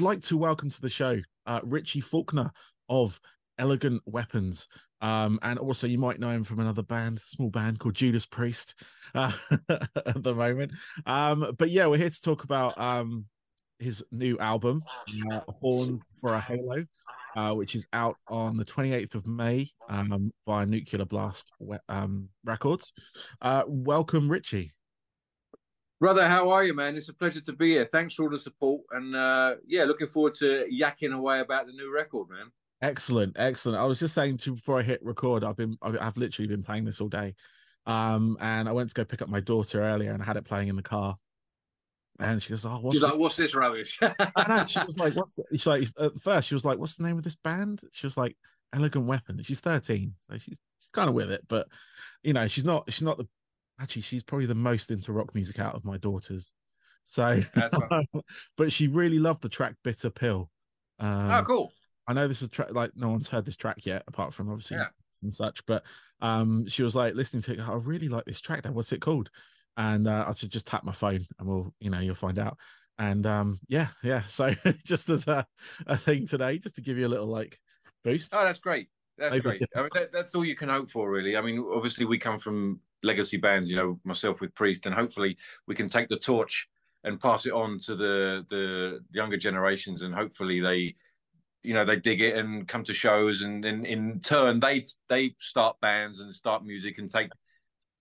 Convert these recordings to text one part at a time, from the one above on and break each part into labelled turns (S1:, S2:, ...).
S1: I'd like to welcome to the show uh, Richie Faulkner of Elegant Weapons. Um, and also, you might know him from another band, small band called Judas Priest uh, at the moment. Um, but yeah, we're here to talk about um, his new album, uh, Horn for a Halo, uh, which is out on the 28th of May um, via Nuclear Blast um, Records. Uh, welcome, Richie.
S2: Brother, how are you, man? It's a pleasure to be here. Thanks for all the support, and uh, yeah, looking forward to yakking away about the new record, man.
S1: Excellent, excellent. I was just saying to before I hit record, I've been I've literally been playing this all day, um, and I went to go pick up my daughter earlier, and I had it playing in the car, and she goes, "Oh,
S2: what's She's like, what's this rubbish?"
S1: and. She was like, "What's?" She's like, at first, she was like, "What's the name of this band?" She was like, "Elegant Weapon." She's thirteen, so she's, she's kind of with it, but you know, she's not. She's not the actually she's probably the most into rock music out of my daughters. So, but she really loved the track "Bitter Pill."
S2: Um, oh, cool!
S1: I know this is track like no one's heard this track yet, apart from obviously yeah. and such. But um, she was like listening to it. I really like this track. Then what's it called? And uh, I should just tap my phone, and we'll, you know, you'll find out. And um, yeah, yeah. So just as a, a thing today, just to give you a little like boost.
S2: Oh, that's great. That's Maybe. great. I mean, that, that's all you can hope for, really. I mean, obviously, we come from legacy bands, you know, myself with Priest, and hopefully we can take the torch and pass it on to the the younger generations, and hopefully they, you know, they dig it and come to shows, and then in turn they they start bands and start music and take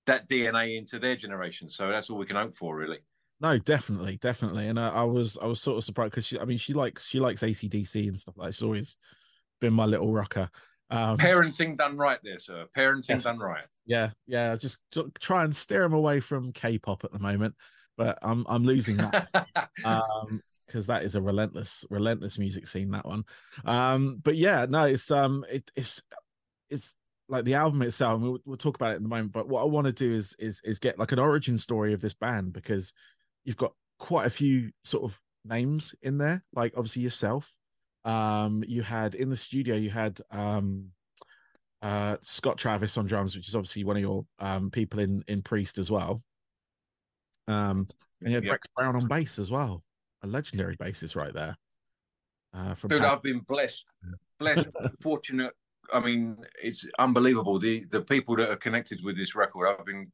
S2: that DNA into their generation. So that's all we can hope for, really.
S1: No, definitely, definitely, and uh, I was I was sort of surprised because I mean she likes she likes AC/DC and stuff like that. She's always been my little rocker.
S2: Um, Parenting done right there, sir. Parenting yes. done right.
S1: Yeah, yeah. Just try and steer him away from K-pop at the moment, but I'm I'm losing that um, because that is a relentless, relentless music scene. That one. Um, but yeah, no, it's um, it, it's it's like the album itself. We'll, we'll talk about it in a moment. But what I want to do is is is get like an origin story of this band because you've got quite a few sort of names in there. Like obviously yourself, um, you had in the studio, you had um, uh, Scott Travis on drums, which is obviously one of your um, people in in Priest as well. Um, and you had yep. Rex Brown on bass as well, a legendary bassist right there.
S2: Uh, from Dude, I've been blessed, blessed, fortunate. I mean, it's unbelievable. The the people that are connected with this record, I've been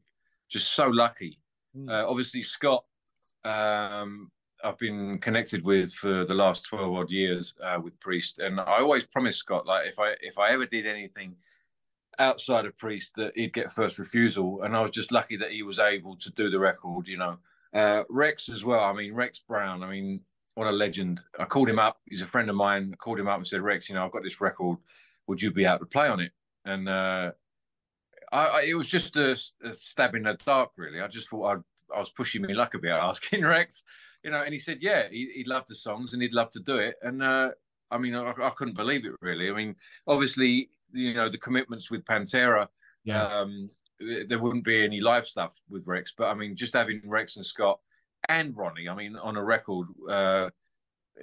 S2: just so lucky. Mm. Uh, obviously, Scott um, I've been connected with for the last twelve odd years uh, with Priest, and I always promised Scott like if I if I ever did anything outside of Priest that he'd get first refusal, and I was just lucky that he was able to do the record. You know, uh, Rex as well. I mean, Rex Brown. I mean, what a legend! I called him up. He's a friend of mine. I called him up and said, Rex, you know, I've got this record. Would you be able to play on it? And uh, I, I, it was just a, a stab in the dark, really. I just thought I'd I was pushing me luck a bit, asking Rex, you know, and he said, yeah, he, he loved the songs and he'd love to do it. And uh, I mean, I, I, couldn't believe it really. I mean, obviously, you know, the commitments with Pantera, yeah. Um, there wouldn't be any live stuff with Rex, but I mean, just having Rex and Scott and Ronnie, I mean, on a record, uh,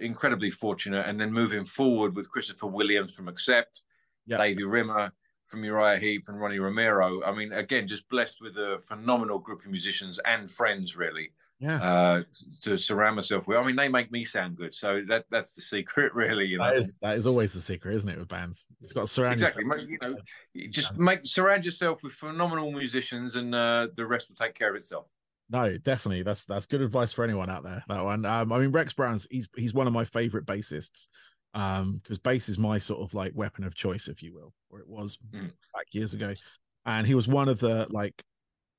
S2: incredibly fortunate. And then moving forward with Christopher Williams from Accept, yeah. Davey Rimmer, from Uriah Heep and Ronnie Romero. I mean, again, just blessed with a phenomenal group of musicians and friends, really.
S1: Yeah. Uh,
S2: to surround myself with. I mean, they make me sound good, so that that's the secret, really. You know,
S1: that is that is always the secret, isn't it? With bands, it's got to surround
S2: exactly. Yourself. You know, you just make surround yourself with phenomenal musicians, and uh, the rest will take care of itself.
S1: No, definitely. That's that's good advice for anyone out there. That one. Um, I mean, Rex Brown's he's he's one of my favorite bassists um because bass is my sort of like weapon of choice if you will or it was mm. back years ago and he was one of the like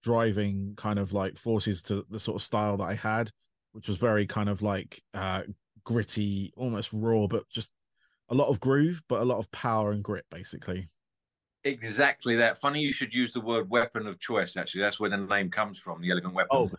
S1: driving kind of like forces to the sort of style that i had which was very kind of like uh gritty almost raw but just a lot of groove but a lot of power and grit basically
S2: exactly that funny you should use the word weapon of choice actually that's where the name comes from the elegant weapons oh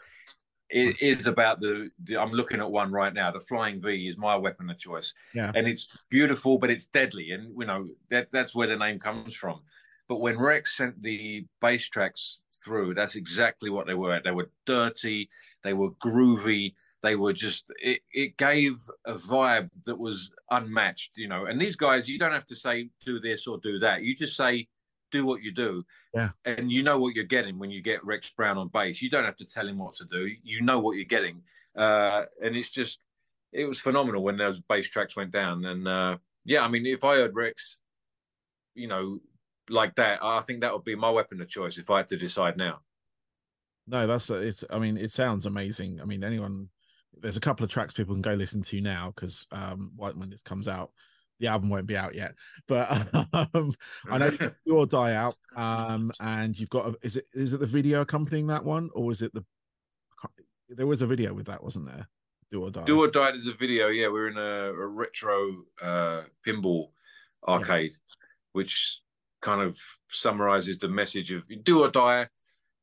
S2: it is about the, the, I'm looking at one right now. The Flying V is my weapon of choice.
S1: Yeah.
S2: And it's beautiful, but it's deadly. And you know, that that's where the name comes from. But when Rex sent the bass tracks through, that's exactly what they were. They were dirty, they were groovy, they were just it, it gave a vibe that was unmatched, you know. And these guys, you don't have to say do this or do that. You just say do what you do.
S1: Yeah.
S2: And you know what you're getting when you get Rex Brown on bass. You don't have to tell him what to do. You know what you're getting. Uh, and it's just, it was phenomenal when those bass tracks went down. And uh, yeah, I mean, if I heard Rex, you know, like that, I think that would be my weapon of choice if I had to decide now.
S1: No, that's it's. I mean, it sounds amazing. I mean, anyone. There's a couple of tracks people can go listen to now because um, when this comes out, the album won't be out yet. But um, I know you or die out, um, and you've got. A, is it is it the video accompanying that one, or is it the? There was a video with that, wasn't there?
S2: Do or Die. Do or Die is a video. Yeah, we're in a, a retro uh, pinball arcade, yeah. which kind of summarizes the message of do or die,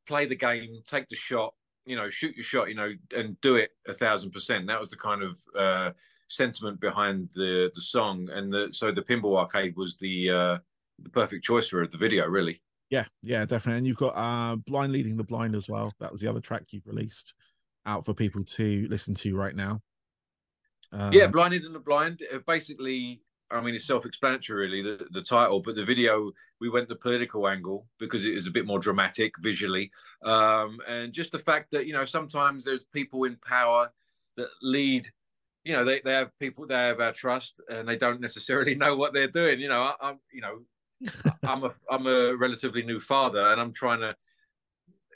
S2: play the game, take the shot, you know, shoot your shot, you know, and do it a thousand percent. That was the kind of uh, sentiment behind the the song, and the so the pinball arcade was the uh, the perfect choice for the video, really.
S1: Yeah, yeah, definitely. And you've got uh, Blind Leading the Blind as well. That was the other track you've released out for people to listen to right now.
S2: Uh, yeah, Blind Leading the Blind. Uh, basically, I mean, it's self-explanatory, really, the, the title. But the video, we went the political angle because it is a bit more dramatic visually, um, and just the fact that you know sometimes there's people in power that lead. You know, they, they have people they have our trust, and they don't necessarily know what they're doing. You know, I, am you know, I'm a I'm a relatively new father, and I'm trying to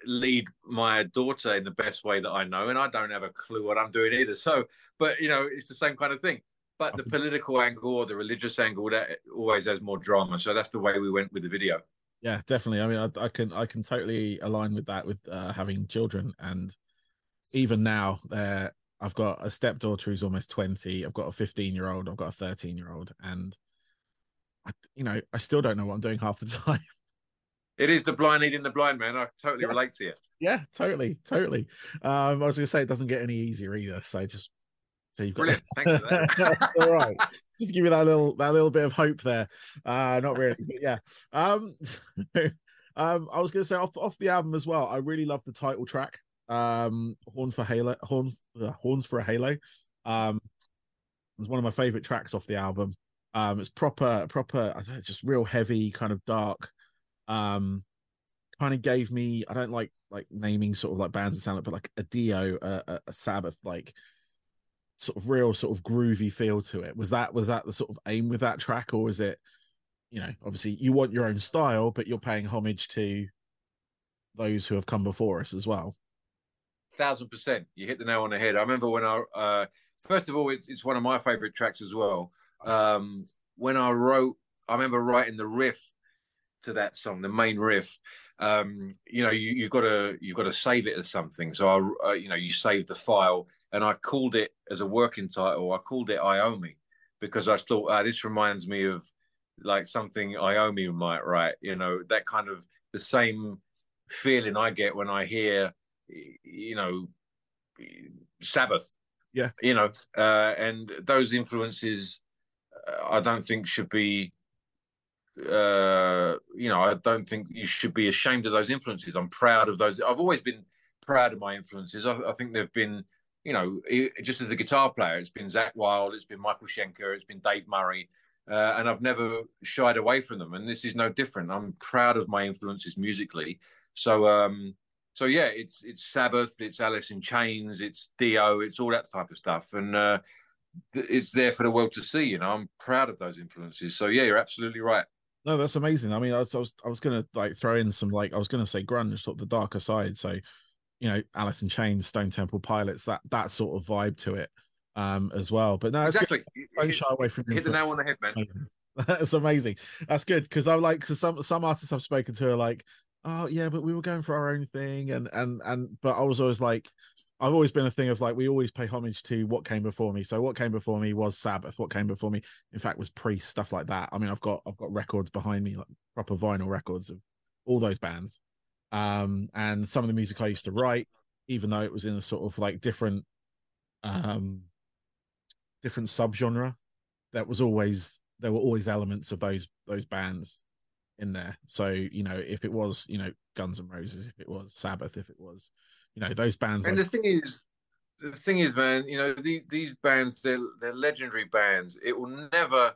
S2: lead my daughter in the best way that I know, and I don't have a clue what I'm doing either. So, but you know, it's the same kind of thing. But the political angle or the religious angle that always has more drama. So that's the way we went with the video.
S1: Yeah, definitely. I mean, I, I can I can totally align with that with uh, having children, and even now, there I've got a stepdaughter who's almost twenty. I've got a fifteen year old. I've got a thirteen year old, and I, you know, I still don't know what I'm doing half the time.
S2: It is the blind leading the blind man. I totally yeah. relate to you.
S1: Yeah, totally, totally. Um, I was going to say it doesn't get any easier either. So just so you've got
S2: brilliant. Thanks for that.
S1: All right, just give you that little that little bit of hope there. Uh, not really, but yeah. Um, um, I was going to say off off the album as well. I really love the title track. Um, Horn for Halo, Horn, uh, Horns for a Halo. Um, it's one of my favorite tracks off the album. Um, it's proper, proper. I think it's just real heavy, kind of dark um kind of gave me i don't like like naming sort of like bands and sound like but like a dio a, a sabbath like sort of real sort of groovy feel to it. Was that was that the sort of aim with that track or was it you know obviously you want your own style but you're paying homage to those who have come before us as well?
S2: Thousand percent. You hit the nail on the head. I remember when i uh first of all it's, it's one of my favorite tracks as well. Um when i wrote i remember writing the riff to that song, the main riff, um, you know, you, have got to you've got to save it as something. So I, uh, you know, you save the file, and I called it as a working title. I called it Iommi because I thought uh, this reminds me of like something Iommi might write. You know, that kind of the same feeling I get when I hear, you know, Sabbath.
S1: Yeah,
S2: you know, uh, and those influences, uh, I don't think should be uh, you know, I don't think you should be ashamed of those influences. I'm proud of those. I've always been proud of my influences. I, I think they've been, you know, just as a guitar player, it's been Zakk Wylde, it's been Michael Schenker, it's been Dave Murray, uh, and I've never shied away from them. And this is no different. I'm proud of my influences musically. So, um, so yeah, it's it's Sabbath, it's Alice in Chains, it's Dio, it's all that type of stuff, and uh, it's there for the world to see. You know, I'm proud of those influences. So yeah, you're absolutely right.
S1: No, that's amazing. I mean, I was, I was, I was gonna like throw in some like I was gonna say grunge, sort of the darker side. So, you know, Alice in Chains, Stone Temple Pilots, that that sort of vibe to it, um, as well. But no,
S2: exactly.
S1: Don't shy away from it.
S2: hit the nail on the head, man.
S1: That's amazing. That's good because I like because some some artists I've spoken to are like, oh yeah, but we were going for our own thing, and and and but I was always like, I've always been a thing of like we always pay homage to what came before me. So what came before me was Sabbath. What came before me, in fact, was Priest stuff like that. I mean, I've got I've got records behind me, like proper vinyl records of all those bands. Um, and some of the music I used to write, even though it was in a sort of like different, um, different subgenre, that was always there were always elements of those those bands in there. So you know, if it was you know Guns and Roses, if it was Sabbath, if it was you know those bands.
S2: And like... the thing is, the thing is, man, you know these these bands they're they're legendary bands. It will never.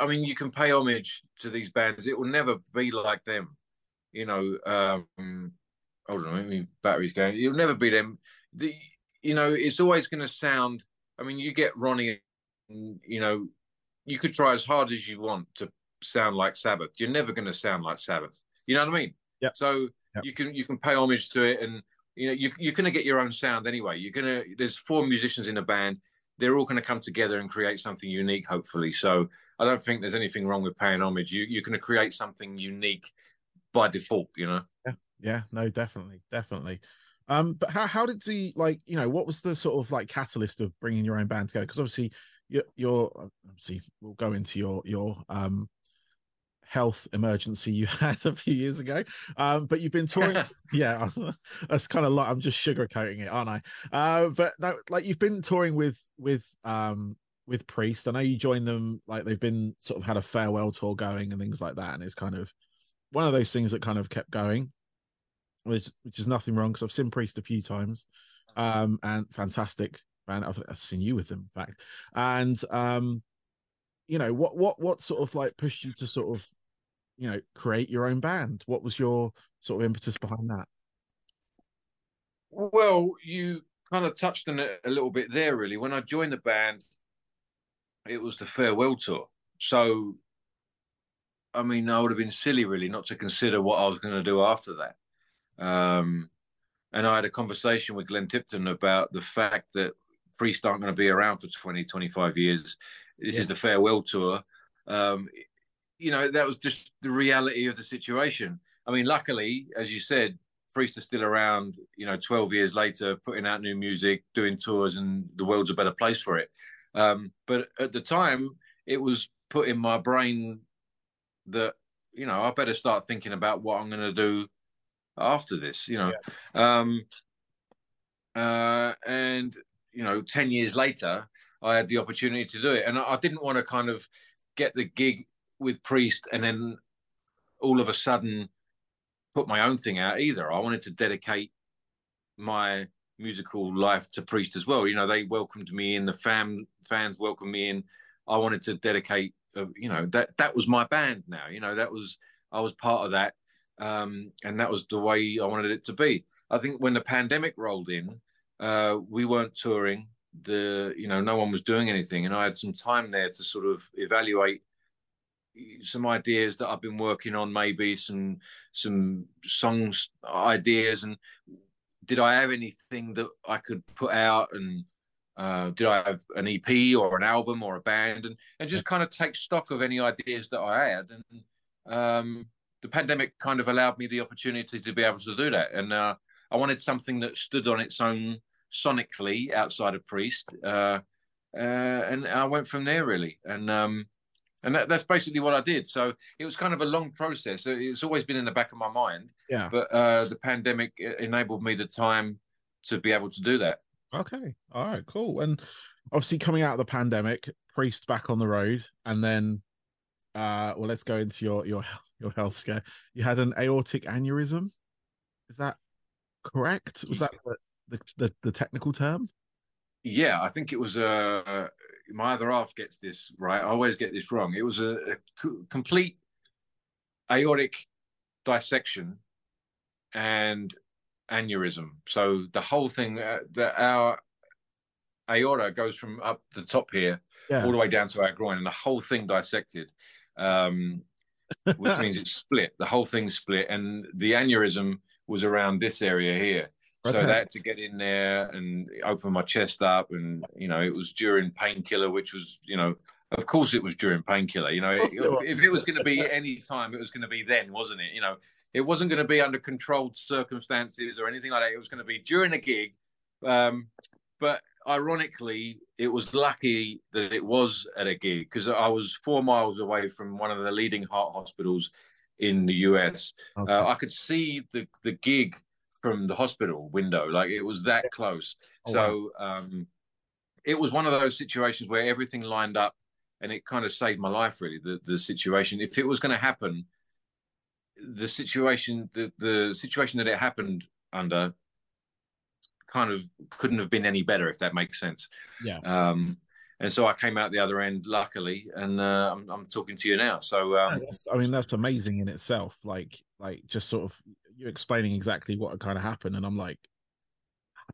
S2: I mean, you can pay homage to these bands. It will never be like them. You know, um, hold on, maybe battery's going. You'll never be them. The, you know, it's always going to sound. I mean, you get Ronnie, you know, you could try as hard as you want to sound like Sabbath. You're never going to sound like Sabbath. You know what I mean?
S1: Yeah.
S2: So yep. you can you can pay homage to it, and you know you you're going to get your own sound anyway. You're gonna there's four musicians in a band. They're all going to come together and create something unique, hopefully. So I don't think there's anything wrong with paying homage. You you're going to create something unique by default. You know.
S1: Yeah. Yeah. No. Definitely. Definitely. Um, but how how did he like? You know, what was the sort of like catalyst of bringing your own band together? Because obviously, you're, you're obviously we'll go into your your um health emergency you had a few years ago. Um, but you've been touring. yeah, that's kind of like I'm just sugarcoating it, aren't I? Uh, but no, like you've been touring with with um with Priest. I know you joined them. Like they've been sort of had a farewell tour going and things like that, and it's kind of one of those things that kind of kept going, which which is nothing wrong because I've seen Priest a few times, um, and fantastic band. I've, I've seen you with them, in fact, and um you know what what what sort of like pushed you to sort of you know create your own band? What was your sort of impetus behind that?
S2: Well you kind of touched on it a little bit there really. When i joined the band it was the farewell tour. So i mean i would have been silly really not to consider what i was going to do after that. Um, and i had a conversation with glenn tipton about the fact that Priest aren't going to be around for 20 25 years this yeah. is the farewell tour um, you know, that was just the reality of the situation. I mean, luckily, as you said, Priest is still around, you know, 12 years later, putting out new music, doing tours, and the world's a better place for it. Um, but at the time, it was put in my brain that, you know, I better start thinking about what I'm going to do after this, you know. Yeah. Um, uh, and, you know, 10 years later, I had the opportunity to do it. And I, didn't want to kind of get the gig with Priest and then all of a sudden put my own thing out either. I wanted to dedicate my musical life to Priest as well. You know, they welcomed me in, the fam fans welcomed me in. I wanted to dedicate, uh, you know, that that was my band now. You know, that was I was part of that, um, and that was the way I wanted it to be. I think when the pandemic rolled in, uh, we weren't touring. The you know no one was doing anything, and I had some time there to sort of evaluate some ideas that I've been working on, maybe some some songs ideas, and did I have anything that I could put out, and uh, did I have an EP or an album or a band, and and just kind of take stock of any ideas that I had, and um, the pandemic kind of allowed me the opportunity to be able to do that, and uh, I wanted something that stood on its own sonically outside of Priest. Uh, uh, and I went from there really, and um, and that, that's basically what I did. So it was kind of a long process. It's always been in the back of my mind.
S1: Yeah.
S2: But uh, the pandemic enabled me the time to be able to do that.
S1: Okay. All right. Cool. And obviously, coming out of the pandemic, Priest back on the road, and then, uh, well, let's go into your your your health scare. You had an aortic aneurysm. Is that correct? Was that the the, the, technical term?
S2: Yeah, I think it was a uh, my other half gets this right. I always get this wrong. It was a, a complete aortic dissection and aneurysm. So the whole thing, uh, that our aorta goes from up the top here yeah. all the way down to our groin, and the whole thing dissected, um, which means it's split. The whole thing split, and the aneurysm was around this area here. Okay. So that to get in there and open my chest up, and you know, it was during painkiller, which was, you know, of course it was during painkiller. You know, if, if, it was going to be any time, it was going to be then, wasn't it? You know, it wasn't going to be under controlled circumstances or anything like that. It was going to be during a gig. Um, but ironically, it was lucky that it was at a gig because I was four miles away from one of the leading heart hospitals in the US. Okay. Uh, I could see the the gig from the hospital window. Like it was that close. Oh, so wow. um, it was one of those situations where everything lined up and it kind of saved my life really the, the situation if it was going to happen the situation the, the situation that it happened under kind of couldn't have been any better if that makes sense
S1: yeah
S2: um and so I came out the other end, luckily, and uh, I'm, I'm talking to you now. So, um,
S1: yeah, I mean, that's amazing in itself. Like, like just sort of you explaining exactly what had kind of happened, and I'm like,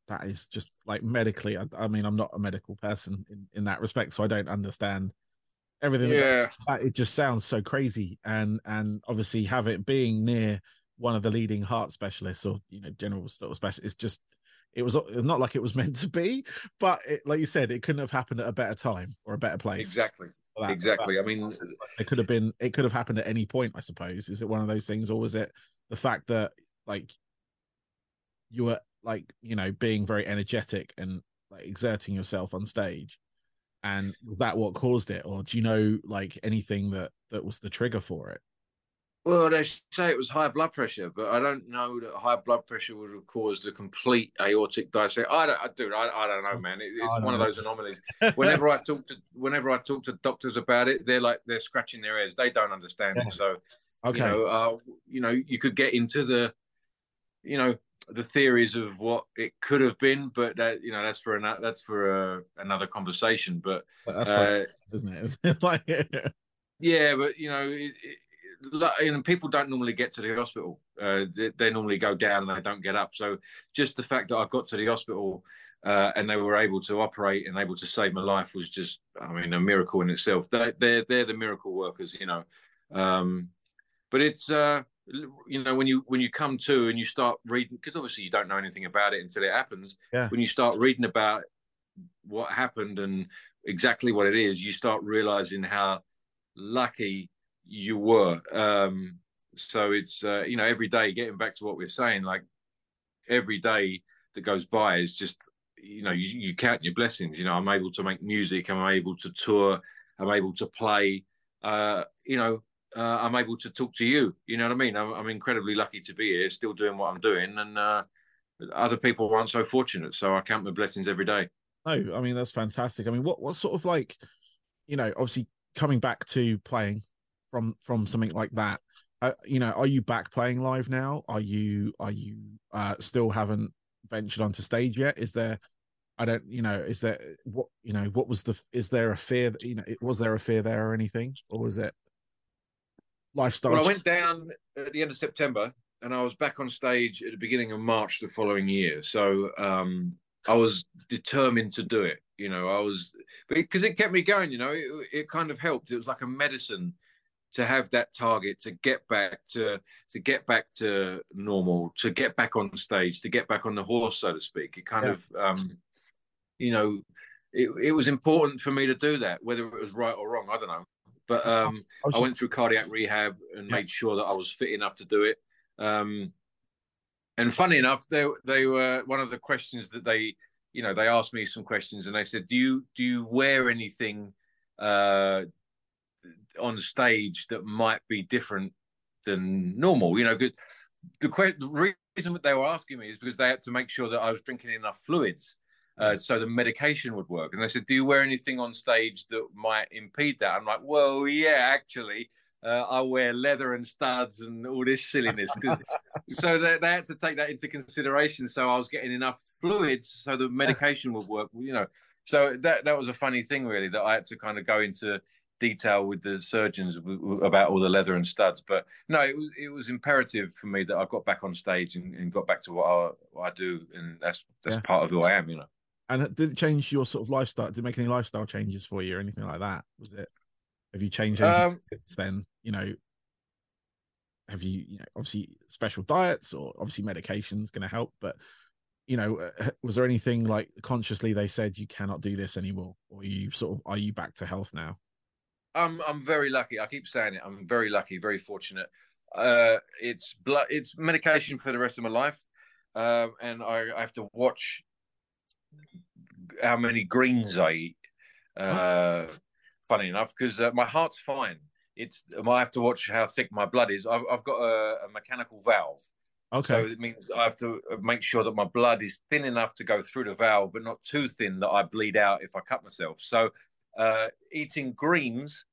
S1: that is just like medically. I, I mean, I'm not a medical person in, in that respect, so I don't understand everything.
S2: Yeah,
S1: that, it just sounds so crazy, and and obviously have it being near one of the leading heart specialists or you know general sort of specialist. It's just it was not like it was meant to be, but it, like you said, it couldn't have happened at a better time or a better place.
S2: Exactly. That, exactly. I mean,
S1: it could have been. It could have happened at any point. I suppose. Is it one of those things, or was it the fact that like you were like you know being very energetic and like exerting yourself on stage, and was that what caused it, or do you know like anything that that was the trigger for it?
S2: Well, they say it was high blood pressure, but I don't know that high blood pressure would have caused a complete aortic dissection. I don't, I, dude, I, I don't know, man. It, it's one of those anomalies. Whenever I talk to, whenever I talk to doctors about it, they're like they're scratching their heads. They don't understand yeah. it. So, okay, you know, uh, you know, you could get into the, you know, the theories of what it could have been, but that you know, that's for another that's for uh, another conversation.
S1: But, that's uh, isn't it? like,
S2: yeah, but you know. It, it, and people don't normally get to the hospital. Uh, they, they, normally go down and they don't get up. So just the fact that I got to the hospital uh, and they were able to operate and able to save my life was just, I mean, a miracle in itself. They, are they're, they're the miracle workers, you know. Um, but it's uh, you know when you when you come to and you start reading because obviously you don't know anything about it until it happens.
S1: Yeah.
S2: When you start reading about what happened and exactly what it is, you start realizing how lucky you were. Um, so it's uh, you know every day getting back to what we are saying, like every day that goes by is just you know you, you count your blessings. You know I'm able to make music, I'm able to tour, I'm able to play. Uh, you know uh, I'm able to talk to you. You know what I mean? I'm, I'm, incredibly lucky to be here, still doing what I'm doing, and uh, other people aren't so fortunate. So I count my blessings every day.
S1: Oh, I mean that's fantastic. I mean, what what sort of like, you know, obviously coming back to playing from from something like that uh, you know are you back playing live now are you are you uh still haven't ventured onto stage yet is there i don't you know is there what you know what was the is there a fear that you know was there a fear there or anything or was it lifestyle
S2: well i went down at the end of september and i was back on stage at the beginning of march the following year. So um i was determined to do it you know. I was because it kept me going you know. It, it kind of helped. It was like a medicine to have that target to get back to to get back to normal to get back on stage to get back on the horse so to speak. It kind yeah. of um you know it, it was important for me to do that whether it was right or wrong. I don't know but um I. I went through cardiac rehab and yeah. made sure that i was fit enough to do it um and funny enough they they were one of the questions that they you know they asked me some questions and they said do you do you wear anything uh on stage that might be different than normal. You know, the, the reason that they were asking me is because they had to make sure that I was drinking enough fluids. Uh, so the medication would work. And they said, "Do you wear anything on stage that might impede that?" I'm like, "Well, yeah, actually, uh, I wear leather and studs and all this silliness." so they, they, had to take that into consideration. So I was getting enough fluids so the medication would work. You know, so that that was a funny thing, really, that I had to kind of go into detail with the surgeons about all the leather and studs. But no, it was it was imperative for me that I got back on stage and, and got back to what I, what I do, and that's that's yeah. part of who I am, you know.
S1: And did it change your sort of lifestyle? Did it make any lifestyle changes for you or anything like that? Was it? Have you changed um, since then? You know, have you, you know, obviously special diets or obviously medications going to help, but you know, uh, was there anything like consciously they said you cannot do this anymore, or you sort of are you back to health now?
S2: I'm I'm very lucky. I keep saying it. I'm very lucky, very fortunate. Uh, it's blood. It's medication for the rest of my life, um, and I, I, have to watch how many greens I eat. Uh, funny enough, because uh, my heart's fine. It's I have to watch how thick my blood is. I've, I've got a, a, mechanical valve.
S1: Okay.
S2: So it means I have to make sure that my blood is thin enough to go through the valve, but not too thin that I bleed out if I cut myself. So uh, eating greens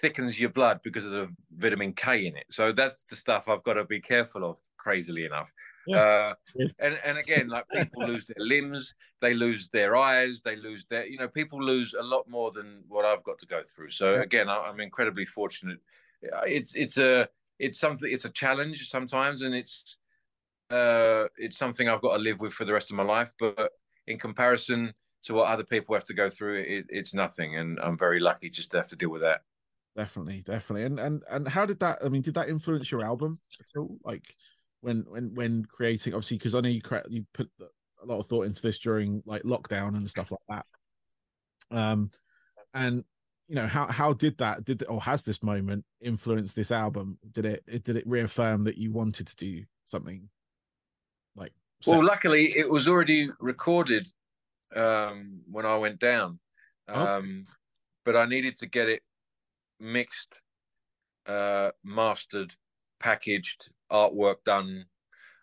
S2: thickens your blood because of the vitamin K in it. So that's the stuff I've got to be careful of. Crazily enough, yeah. uh, and and again, like people lose their limbs, they lose their eyes, they lose their, you know, people lose a lot more than what I've got to go through. So again, I'm incredibly fortunate. It's it's a it's something it's a challenge sometimes, and it's uh, it's something I've got to live with for the rest of my life. But in comparison to what other people have to go through, it, it's nothing, and I'm very lucky just to have to deal with that.
S1: Definitely, definitely. And and and how did that? I mean, did that influence your album at all? Like when when when creating, obviously, because I know you cre- you put a lot of thought into this during like lockdown and stuff like that. Um, and you know how how did that did or has this moment influenced this album? Did it, it did it reaffirm that you wanted to do something like?
S2: Well, luckily it was already recorded um, when I went down, oh. um, oh. but I needed to get it mixed, uh, mastered, packaged, artwork done,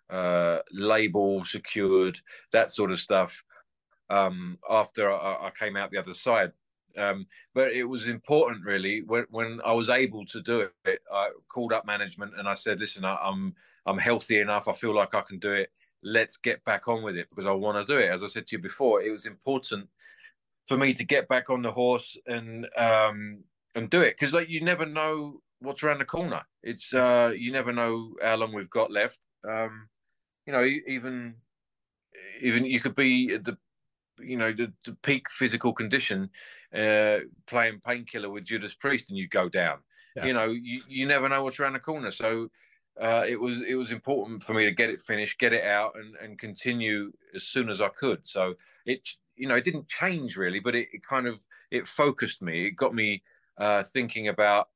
S2: uh, label secured, that sort of stuff. Um, after I, I, came out the other side, um, but it was important really when when I was able to do it. I called up management and I said, "Listen, I, I'm I'm healthy enough. I feel like I can do it. Let's get back on with it because I want to do it." As I said to you before, it was important for me to get back on the horse and um, and do it because like you never know what's around the corner. It's uh, you never know how long we've got left. Um, you know, even even you could be at the you know the, the peak physical condition, uh, playing painkiller with Judas Priest, and you go down. Yeah. You know, you, you never know what's around the corner. So uh, it was it was important for me to get it finished, get it out, and and continue as soon as I could. So it you know it didn't change really, but it, it kind of it focused me. It got me uh, thinking about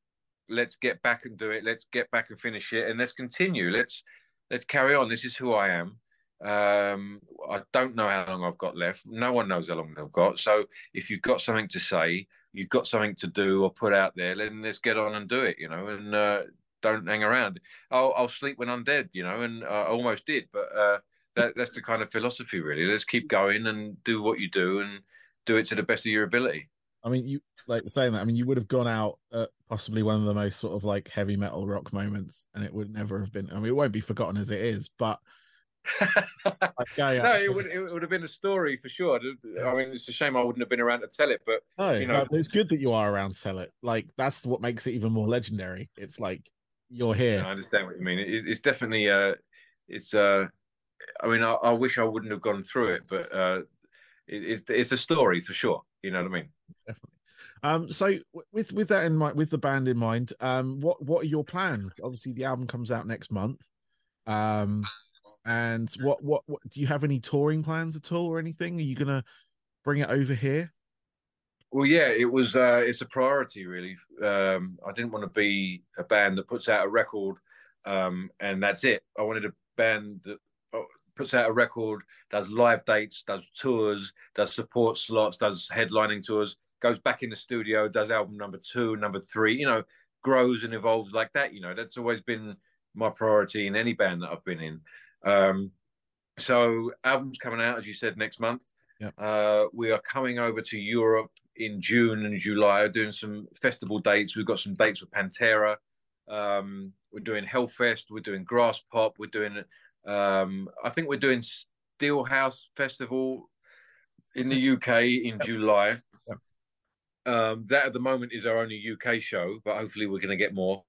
S2: let's get back and do it. Let's get back and finish it, and let's continue. Let's let's carry on. This is who I am. Um, I don't know how long I've got left. No one knows how long I've got. So if you've got something to say, you've got something to do or put out there, then let's get on and do it. You know, and uh, don't hang around. I'll, I'll, sleep when I'm dead. You know, and I almost did, but uh, that, that's the kind of philosophy, really. Let's keep going and do what you do and do it to the best of your ability.
S1: I mean, you like saying that. I mean, you would have gone out at possibly one of the most sort of like heavy metal rock moments, and it would never have been. I mean, it won't be forgotten as it is, but
S2: no, it would it would have been a story for sure. I mean, it's a shame I wouldn't have been around to tell it, but no, you know,
S1: it's good that you are around to tell it. Like that's what makes it even more legendary. It's like you're here.
S2: I understand what you mean. It, it's definitely uh, it's uh, I mean, I, I, wish I wouldn't have gone through it, but uh, it, it's it's a story for sure. You know what I mean?
S1: Definitely. Um, so with with that in mind, with the band in mind, um, what what are your plans? Obviously, the album comes out next month. Um, and what, what, what do you have any touring plans at all or anything? Are you gonna bring it over here?
S2: Well, yeah, it was. Uh, it's a priority, really. Um, I didn't want to be a band that puts out a record um, and that's it. I wanted a band that puts out a record, does live dates, does tours, does support slots, does headlining tours, goes back in the studio, does album number two, number three. You know, grows and evolves like that. You know, that's always been my priority in any band that I've been in. Um, so albums coming out, as you said, next month.
S1: Yeah.
S2: Uh, we are coming over to Europe in June and July, doing some festival dates. We've got some dates with Pantera. Um, we're doing Hellfest. We're doing Graspop. We're doing, um, I think we're doing Steelhouse Festival in the UK in July. Um, that at the moment is our only UK show, but hopefully we're going to get more.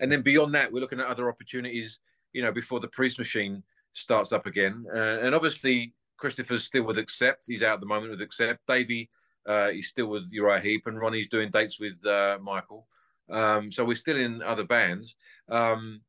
S2: And then beyond that, we're looking at other opportunities you know, before the Priest machine starts up again. Uh, and obviously, Christopher's still with Accept. He's out at the moment with Accept. Davey, uh, he's still with Uriah Heep, and Ronnie's doing dates with uh, Michael. Um, so we're still in other bands. Um,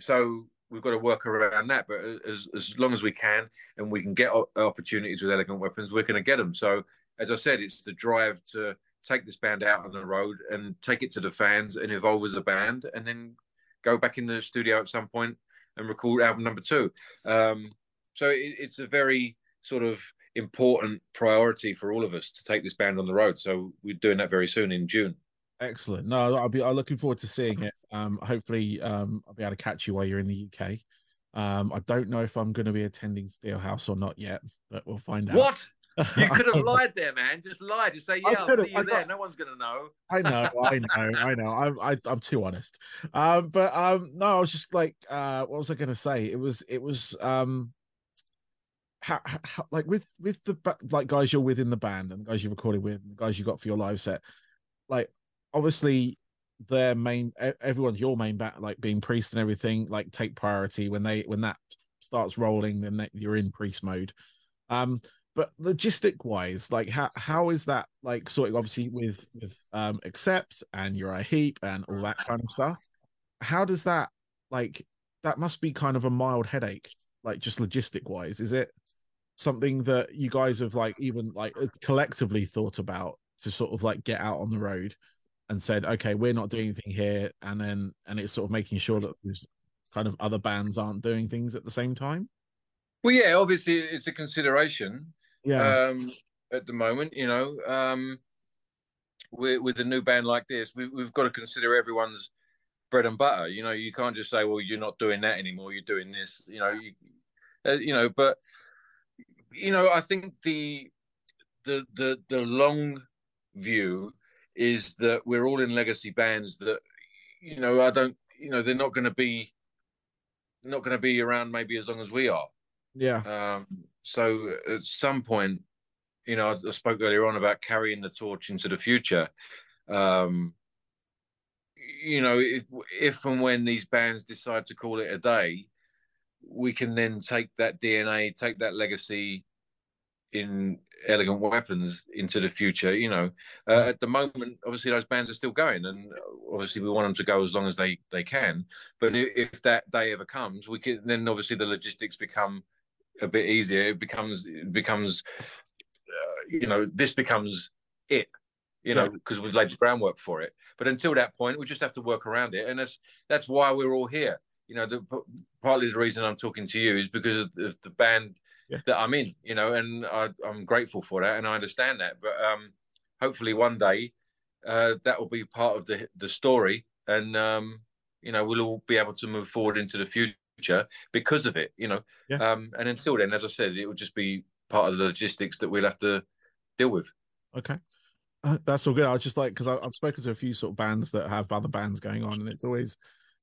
S2: so we've got to work around that. But as as long as we can, and we can get opportunities with Elegant Weapons, we're going to get them. So as I said, it's the drive to take this band out on the road and take it to the fans and evolve as a band, and then go back in the studio at some point and record album number two. Um, so it, it's a very sort of important priority for all of us to take this band on the road. So we're doing that very soon in June.
S1: Excellent. No, I'll be I'm looking forward to seeing it. Um, hopefully, um, I'll be able to catch you while you're in the UK. Um, I don't know if I'm going to be attending Steelhouse or not yet, but we'll find out.
S2: What? You could have lied there, man. Just lied. Just say, "Yeah, I'll see you there." No one's gonna know.
S1: I know, I know, I know. I'm, I, I'm too honest. Um, but um, no, I was just like, uh, what was I gonna say? It was, it was, um, how, how like with with the like guys you're with in the band and the guys you recorded with, and the guys you got for your live set, like obviously their main everyone's your main back like being priest and everything like take priority when they when that starts rolling, then you're in priest mode. Um, but logistic wise, like how how is that like sort of obviously with with um accept and Uriah Heep and all that kind of stuff? How does that like that must be kind of a mild headache, like just logistic wise. Is it something that you guys have like even like collectively thought about to sort of like get out on the road and said, okay, we're not doing anything here, and then and it's sort of making sure that there's kind of other bands aren't doing things at the same time.
S2: Well, yeah, obviously it's a consideration.
S1: Yeah.
S2: Um, at the moment, you know, um, with with a new band like this, we, we've got to consider everyone's bread and butter. You know, you can't just say, "Well, you're not doing that anymore. You're doing this." You know, you, uh, you know. But you know, I think the the the the long view is that we're all in legacy bands that you know I don't you know they're not going to be not going to be around maybe as long as we are.
S1: Yeah.
S2: Um, so at some point, you know, I, I, spoke earlier on about carrying the torch into the future. Um, you know, if, if and when these bands decide to call it a day, we can then take that DNA, take that legacy in elegant weapons into the future. You know, uh, at the moment, obviously those bands are still going, and obviously we want them to go as long as they they can. But if that day ever comes, we can then obviously the logistics become a bit easier. It becomes it becomes, uh, you know, this becomes it you know, because yeah. we've laid the groundwork for it. But until that point, we just have to work around it, and that's that's why we're all here. You know, the, partly the reason I'm talking to you is because of the band yeah. that I'm in. You know, and I, am grateful for that, and I understand that. But um, hopefully, one day uh, that will be part of the the story, and um, you know, we'll all be able to move forward into the future because of it. You know,
S1: yeah.
S2: um, and until then, as I said, it will just be part of the logistics that we'll have to deal with.
S1: Okay. Uh, that's all good. I was just like because I've spoken to a few sort of bands that have other bands going on, and it's always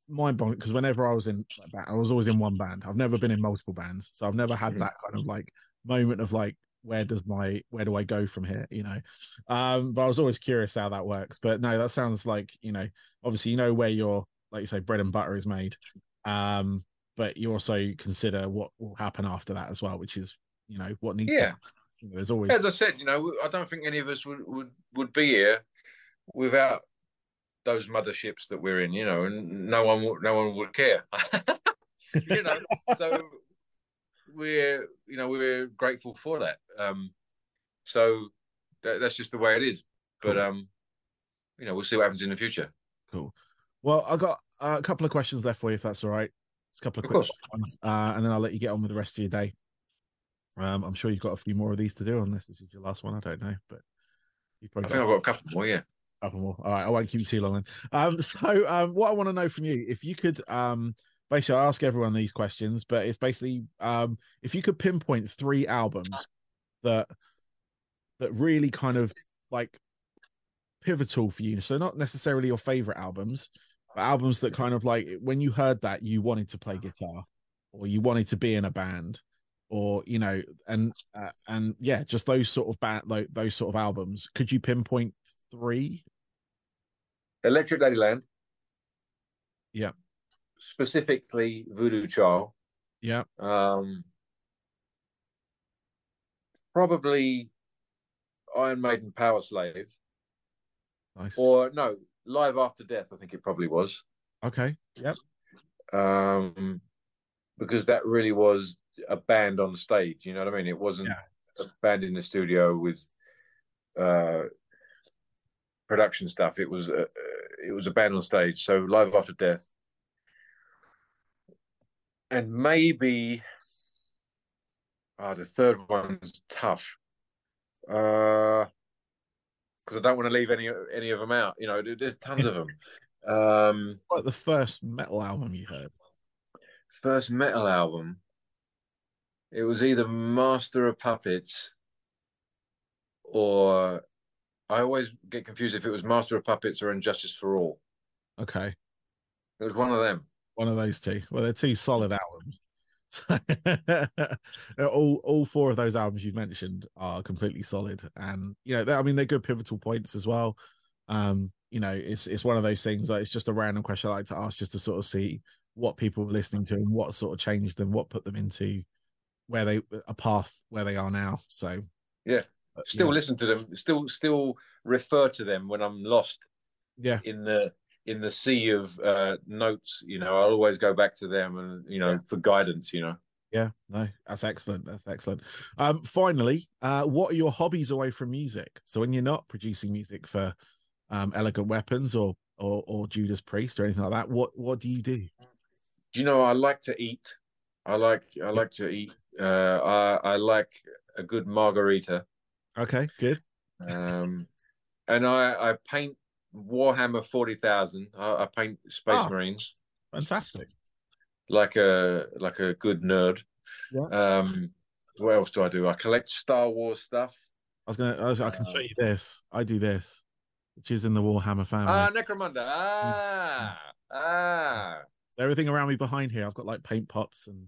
S1: mind blowing because whenever I was in, I was always in one band. I've never been in multiple bands, so I've never had mm-hmm. that kind of like moment of like, where does my where do I go from here? You know, um, but I was always curious how that works. But no, that sounds like you know, obviously you know where your like you say bread and butter is made, um, but you also consider what will happen after that as well, which is you know what needs
S2: yeah.
S1: to there's always,
S2: as I said, you know, I don't think any of us would would, would be here without those motherships that we're in, you know, and no one no one would care, you know. so we're you know we're grateful for that. Um, so that, that's just the way it is. But cool. um, you know, we'll see what happens in the future.
S1: Cool. Well, I got a couple of questions left for you, if that's all right. Just a couple of, of quick ones, uh, and then I'll let you get on with the rest of your day. Um, I'm sure you've got a few more of these to do unless this is your last one. I don't know, but
S2: you probably. I think I've got a couple more. Yeah,
S1: a couple more. All right, I won't keep you too long then. Um, so um, what I want to know from you, if you could, um, basically, I ask everyone these questions, but it's basically, um, if you could pinpoint three albums that that really kind of like pivotal for you. So not necessarily your favorite albums, but albums that kind of like when you heard that you wanted to play guitar or you wanted to be in a band or you know and uh, and yeah just those sort of bad those sort of albums could you pinpoint three.
S2: Electric ladyland
S1: yeah.
S2: Specifically voodoo child.
S1: Yeah.
S2: Um probably iron maiden Powerslave
S1: nice.
S2: Or no live after death i think it probably was.
S1: Okay. Yep.
S2: Um because that really was a band on stage. You know what I mean? It wasn't yeah. a band in the studio with uh, production stuff. It was a, it was a band on stage. So live after death, and maybe oh, the third one's tough. Uh, because I don't want to leave any any of them out. You know, there's tons of them. Um,
S1: like the first metal album you heard.
S2: First metal album. It was either Master of Puppets or I always get confused if it was Master of Puppets or And Justice for All.
S1: Okay.
S2: It was one of them.
S1: One of those two. Well, they're two solid albums. all all four of those albums you've mentioned are completely solid, and you know, I mean, they're good pivotal points as well. Um, you know, it's it's one of those things. Like it's just a random question I like to ask just to sort of see what people were listening to and what sort of changed them, what put them into where they a path where they are now. So
S2: yeah, still
S1: yeah.
S2: listen to them, still still refer to them when I'm lost.
S1: Yeah,
S2: in the in the sea of uh, notes, you know, I'll always go back to them and you know yeah. for guidance. You know.
S1: Yeah, no, that's excellent. That's excellent. Um, finally, uh, what are your hobbies away from music? So when you're not producing music for um, Elegant Weapons or, or or Judas Priest or anything like that, what what do you do?
S2: Do you know I like to eat? I like I like to eat. Uh, I I like a good margarita.
S1: Okay, good.
S2: Um, and I I paint Warhammer forty thousand. I, I, paint Space oh, Marines.
S1: Fantastic
S2: like a like a good nerd. Yeah. Um, what else do I do? I collect Star Wars stuff.
S1: I was gonna. I, was, I can show um, you this. I do this, which is in the Warhammer family.
S2: Ah, Necromunda. Ah, mm. ah.
S1: So everything around me behind here, I've got like paint pots and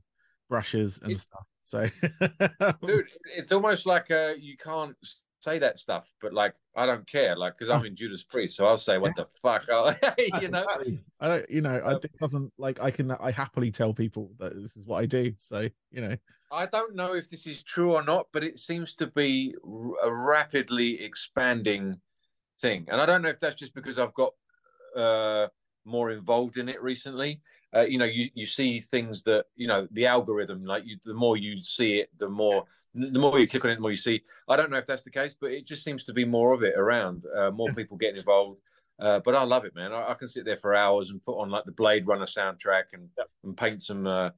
S1: brushes and stuff. So,
S2: dude, it's almost like uh, you can't say that stuff, but like I don't care, like because I'm in Judas Priest, so I'll say what the fuck, i you know.
S1: I don't, you know, I, it doesn't like I can I happily tell people that this is what I do. So you know,
S2: I don't know if this is true or not, but it seems to be a rapidly expanding thing, and I don't know if that's just because I've got uh more involved in it recently. Uh, you know, you, you see things that you know the algorithm. Like you, the more you see it, the more the more you click on it, the more you see. I don't know if that's the case, but it just seems to be more of it around. Uh, more people getting involved. Uh, but I love it, man. I, I, can sit there for hours and put on like the Blade Runner soundtrack and and paint some uh,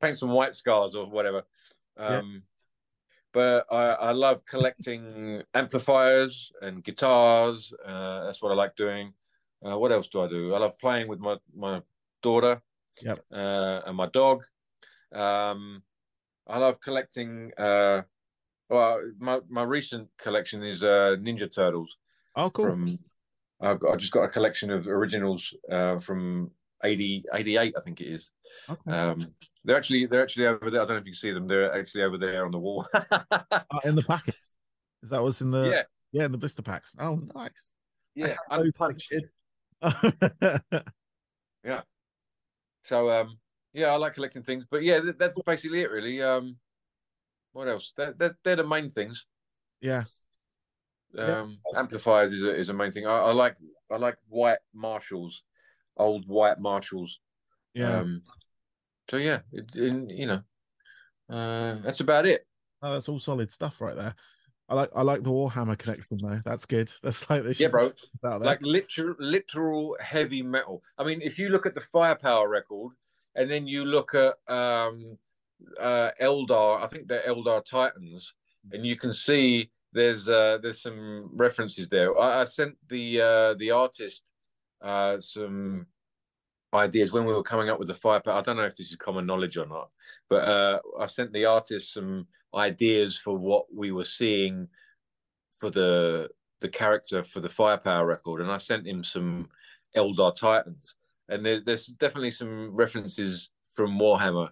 S2: paint some white scars or whatever. Um, yeah. But I, I love collecting amplifiers and guitars. Uh, that's what I like doing. Uh, what else do I do? I love playing with my my daughter.
S1: Yep.
S2: Uh, and my dog. Um, I love collecting. Uh, well, my my recent collection is uh, Ninja Turtles.
S1: Oh, cool.
S2: From I've got, I just got a collection of originals uh, from 80, 88, I think it is. Okay. Um, they're actually they're actually over there. I don't know if you can see them. They're actually over there on the wall.
S1: oh, in the packet. Is that what's in the
S2: yeah
S1: yeah in the blister packs? Oh, nice.
S2: Yeah, unpunched. yeah. So um, yeah, I like collecting things, but yeah, that's basically it, really. Um, what else? They're, they're, they're the main things.
S1: Yeah.
S2: Um, yeah. amplified is a is a main thing. I, I like I like white Marshalls, old white Marshalls.
S1: Yeah. Um,
S2: so yeah, it, it, you know, uh, that's about it.
S1: Oh, that's all solid stuff right there. I like I like the Warhammer connection though. That's good. That's like this.
S2: Yeah, bro. Like literal literal heavy metal. I mean, if you look at the Firepower record, and then you look at um, uh, Eldar, I think they're Eldar Titans, and you can see there's uh, there's some references there. I, I sent the uh, the artist uh, some ideas when we were coming up with the Firepower. I don't know if this is common knowledge or not, but uh, I sent the artist some ideas for what we were seeing for the the character for the Firepower record, and I sent him some Eldar Titans, and there's there's definitely some references from Warhammer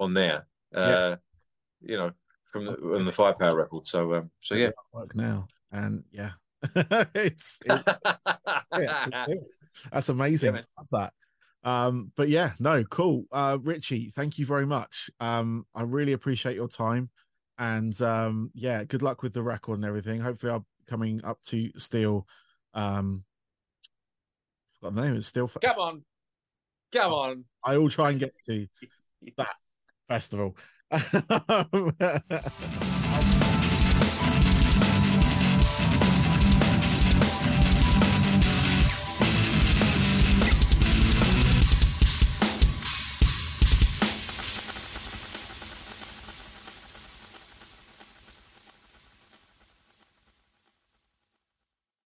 S2: on there. Uh, You know, from the, on the Firepower record. So um, so yeah,
S1: work now, and yeah, it's, it's, that's amazing. Yeah, that. Um, but yeah, no, cool. Uh, Richie, thank you very much. Um, I really appreciate your time, and um, yeah, good luck with the record and everything. Hopefully, I'm coming up to Steel. Um, forgot the name. It's Steel.
S2: Come on, come on.
S1: I will try and get to that festival.